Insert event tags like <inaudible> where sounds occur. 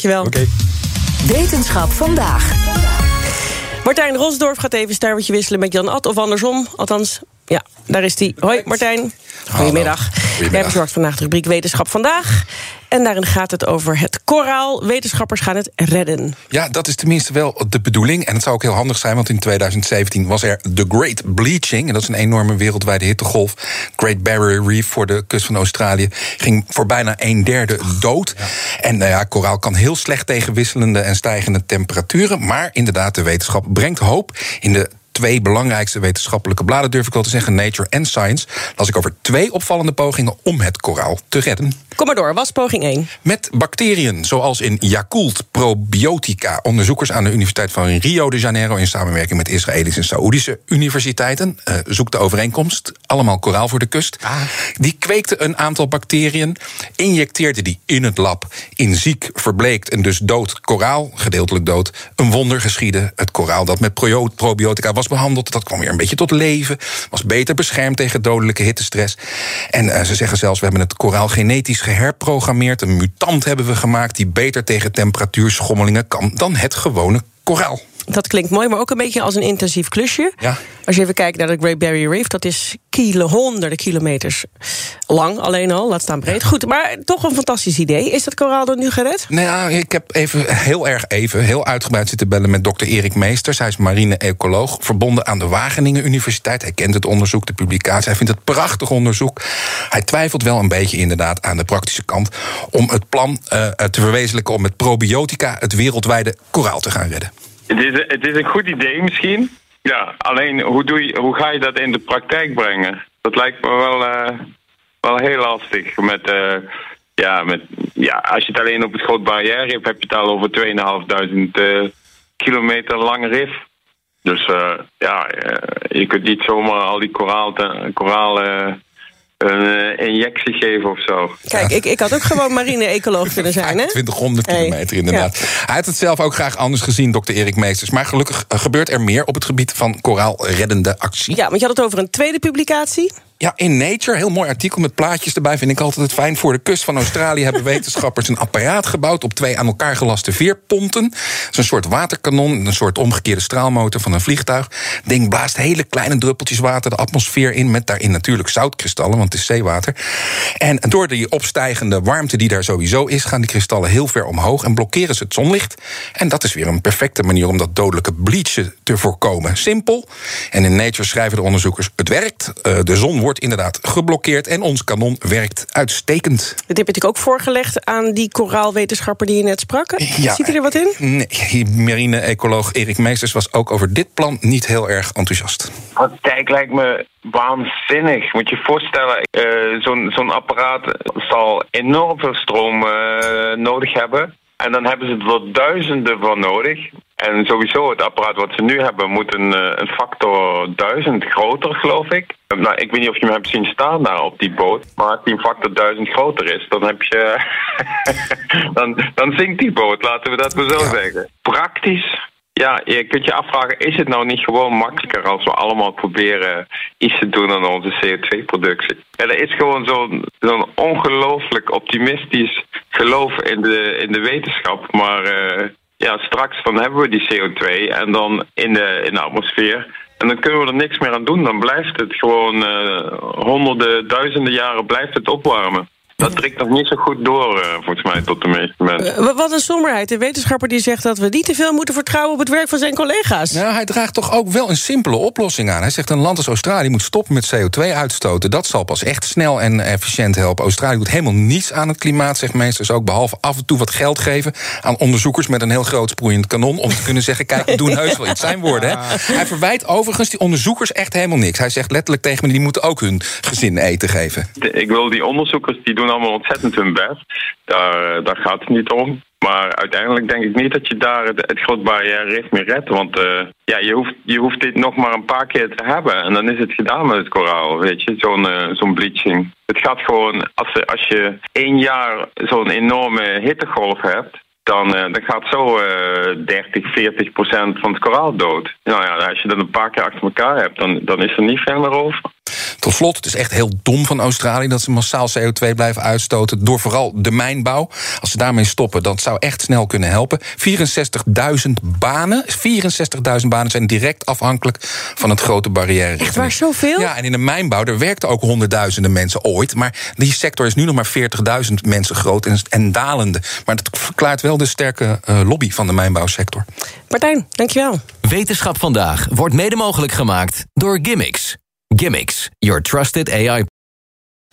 Dankjewel. Oké. Wetenschap vandaag. Martijn Rosdorf gaat even sterretje wisselen met Jan Ad of andersom. Althans, ja, daar is hij. Hoi Martijn. Goedemiddag. Jij verzorgt vandaag de rubriek Wetenschap vandaag. En daarin gaat het over het koraal. Wetenschappers gaan het redden. Ja, dat is tenminste wel de bedoeling. En het zou ook heel handig zijn, want in 2017 was er The Great Bleaching. En dat is een enorme wereldwijde hittegolf. Great Barrier Reef voor de kust van Australië ging voor bijna een derde dood. En nou ja, koraal kan heel slecht tegen wisselende en stijgende temperaturen. Maar inderdaad, de wetenschap brengt hoop in de twee belangrijkste wetenschappelijke bladen, durf ik wel te zeggen, Nature en Science, las ik over twee opvallende pogingen om het koraal te redden. Kom maar door, was poging 1. Met bacteriën, zoals in Yakult Probiotica. Onderzoekers aan de Universiteit van Rio de Janeiro... in samenwerking met Israëlische en Saoedische universiteiten... Uh, zoekt de overeenkomst, allemaal koraal voor de kust. Die kweekte een aantal bacteriën, injecteerde die in het lab... in ziek, verbleekt en dus dood koraal, gedeeltelijk dood... een wonder geschiedde. Het koraal dat met probiotica was behandeld... dat kwam weer een beetje tot leven, was beter beschermd... tegen dodelijke hittestress. En uh, ze zeggen zelfs, we hebben het koraal genetisch geherprogrammeerd. Een mutant hebben we gemaakt die beter tegen temperatuurschommelingen kan dan het gewone koraal. Dat klinkt mooi, maar ook een beetje als een intensief klusje. Ja. Als je even kijkt naar de Great Barrier Reef, dat is kilo, honderden kilometers lang alleen al, laat staan breed. Goed, maar toch een fantastisch idee. Is dat koraal dan nu gered? Nou ja, ik heb even, heel erg even, heel uitgebreid zitten bellen met dokter Erik Meesters. Hij is marine-ecoloog, verbonden aan de Wageningen Universiteit. Hij kent het onderzoek, de publicatie. Hij vindt het prachtig onderzoek. Hij twijfelt wel een beetje inderdaad aan de praktische kant om het plan uh, te verwezenlijken om met probiotica het wereldwijde koraal te gaan redden. Het is, het is een goed idee misschien. Ja, alleen hoe, doe je, hoe ga je dat in de praktijk brengen? Dat lijkt me wel, uh, wel heel lastig. Met, uh, ja, met, ja, als je het alleen op het groot barrière hebt, heb je het al over 2.500 uh, kilometer lange rif. Dus ja, je kunt niet zomaar al die koraal, koraal een injectie geven of zo. Kijk, ik, ik had ook gewoon marine-ecoloog kunnen <laughs> zijn, hè? 2000 kilometer, inderdaad. Ja. Hij had het zelf ook graag anders gezien, dokter Erik Meesters. Maar gelukkig gebeurt er meer op het gebied van koraalreddende actie. Ja, want je had het over een tweede publicatie. Ja, in Nature, heel mooi artikel met plaatjes erbij. Vind ik altijd het fijn. Voor de kust van Australië hebben wetenschappers een apparaat gebouwd op twee aan elkaar gelaste veerponten. Het is een soort waterkanon, een soort omgekeerde straalmotor van een vliegtuig. Ding blaast hele kleine druppeltjes water de atmosfeer in, met daarin natuurlijk zoutkristallen, want het is zeewater. En door die opstijgende warmte die daar sowieso is, gaan die kristallen heel ver omhoog en blokkeren ze het zonlicht. En dat is weer een perfecte manier om dat dodelijke bleachen te voorkomen. Simpel. En in Nature schrijven de onderzoekers: het werkt. De zon wordt wordt inderdaad geblokkeerd en ons kanon werkt uitstekend. Dit heb je natuurlijk ook voorgelegd aan die koraalwetenschapper die je net sprak. Ja, Ziet u er wat in? Nee, marine-ecoloog Erik Meesters was ook over dit plan niet heel erg enthousiast. Kijk, lijkt me waanzinnig. Moet je je voorstellen, uh, zo'n zo'n apparaat zal enorm veel stroom uh, nodig hebben. En dan hebben ze er duizenden van nodig. En sowieso, het apparaat wat ze nu hebben, moet een, een factor duizend groter, geloof ik. Nou, ik weet niet of je hem hebt zien staan daar op die boot. Maar als die een factor duizend groter is, dan heb je. <laughs> dan, dan zinkt die boot, laten we dat maar zo ja. zeggen. Praktisch ja, je kunt je afvragen, is het nou niet gewoon makkelijker als we allemaal proberen iets te doen aan onze CO2-productie? Ja, er is gewoon zo'n zo'n ongelooflijk optimistisch geloof in de, in de wetenschap. Maar uh, ja, straks dan hebben we die CO2 en dan in de, in de atmosfeer. En dan kunnen we er niks meer aan doen. Dan blijft het gewoon uh, honderden, duizenden jaren blijft het opwarmen. Dat trekt nog niet zo goed door, uh, volgens mij, tot de meeste mensen. Uh, wat een somberheid. Een wetenschapper die zegt dat we niet te veel moeten vertrouwen op het werk van zijn collega's. Nou, hij draagt toch ook wel een simpele oplossing aan. Hij zegt een land als Australië moet stoppen met CO2 uitstoten. Dat zal pas echt snel en efficiënt helpen. Australië doet helemaal niets aan het klimaat, zegt meesters ook. Behalve af en toe wat geld geven aan onderzoekers met een heel groot sproeiend kanon. Om te kunnen zeggen: kijk, we doen heus wel iets. Zijn woorden. Hè? Hij verwijt overigens die onderzoekers echt helemaal niks. Hij zegt letterlijk tegen me: die moeten ook hun gezin eten geven. Ik wil die onderzoekers die doen allemaal ontzettend hun best. Daar, daar gaat het niet om. Maar uiteindelijk denk ik niet dat je daar het, het groot barrière mee redt. Want uh, ja, je, hoeft, je hoeft dit nog maar een paar keer te hebben. En dan is het gedaan met het koraal, weet je, zo'n uh, zo'n bleaching. Het gaat gewoon, als, als je één jaar zo'n enorme hittegolf hebt dan, dan gaat zo uh, 30, 40 procent van het koraal dood. Nou ja, als je dat een paar keer achter elkaar hebt, dan, dan is er niet veel meer over. Tot slot, het is echt heel dom van Australië dat ze massaal CO2 blijven uitstoten. Door vooral de mijnbouw. Als ze daarmee stoppen, dat zou echt snel kunnen helpen. 64.000 banen. 64.000 banen zijn direct afhankelijk van het grote barrière. Echt waar, zoveel? Ja, en in de mijnbouw, er werkten ook honderdduizenden mensen ooit. Maar die sector is nu nog maar 40.000 mensen groot en, en dalende. Maar dat verklaart wel de sterke uh, lobby van de mijnbouwsector. Martijn, dankjewel. Wetenschap vandaag wordt mede mogelijk gemaakt door Gimmicks. Gimmicks, your trusted AI.